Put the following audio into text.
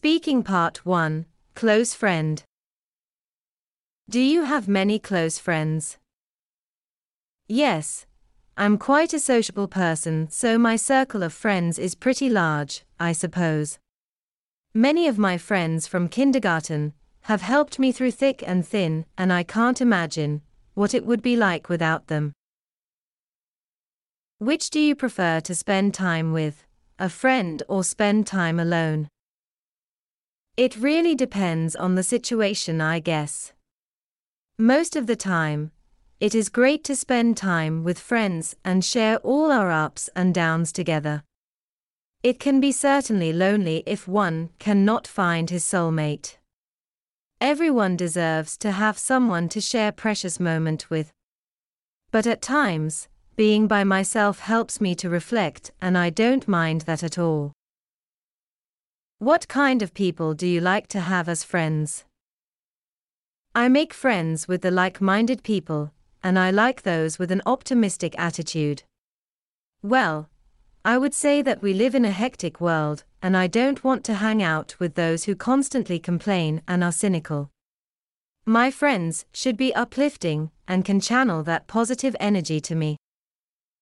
Speaking Part 1 Close Friend. Do you have many close friends? Yes. I'm quite a sociable person, so my circle of friends is pretty large, I suppose. Many of my friends from kindergarten have helped me through thick and thin, and I can't imagine what it would be like without them. Which do you prefer to spend time with, a friend or spend time alone? It really depends on the situation, I guess. Most of the time, it is great to spend time with friends and share all our ups and downs together. It can be certainly lonely if one cannot find his soulmate. Everyone deserves to have someone to share precious moment with. But at times, being by myself helps me to reflect and I don't mind that at all. What kind of people do you like to have as friends? I make friends with the like minded people, and I like those with an optimistic attitude. Well, I would say that we live in a hectic world, and I don't want to hang out with those who constantly complain and are cynical. My friends should be uplifting and can channel that positive energy to me.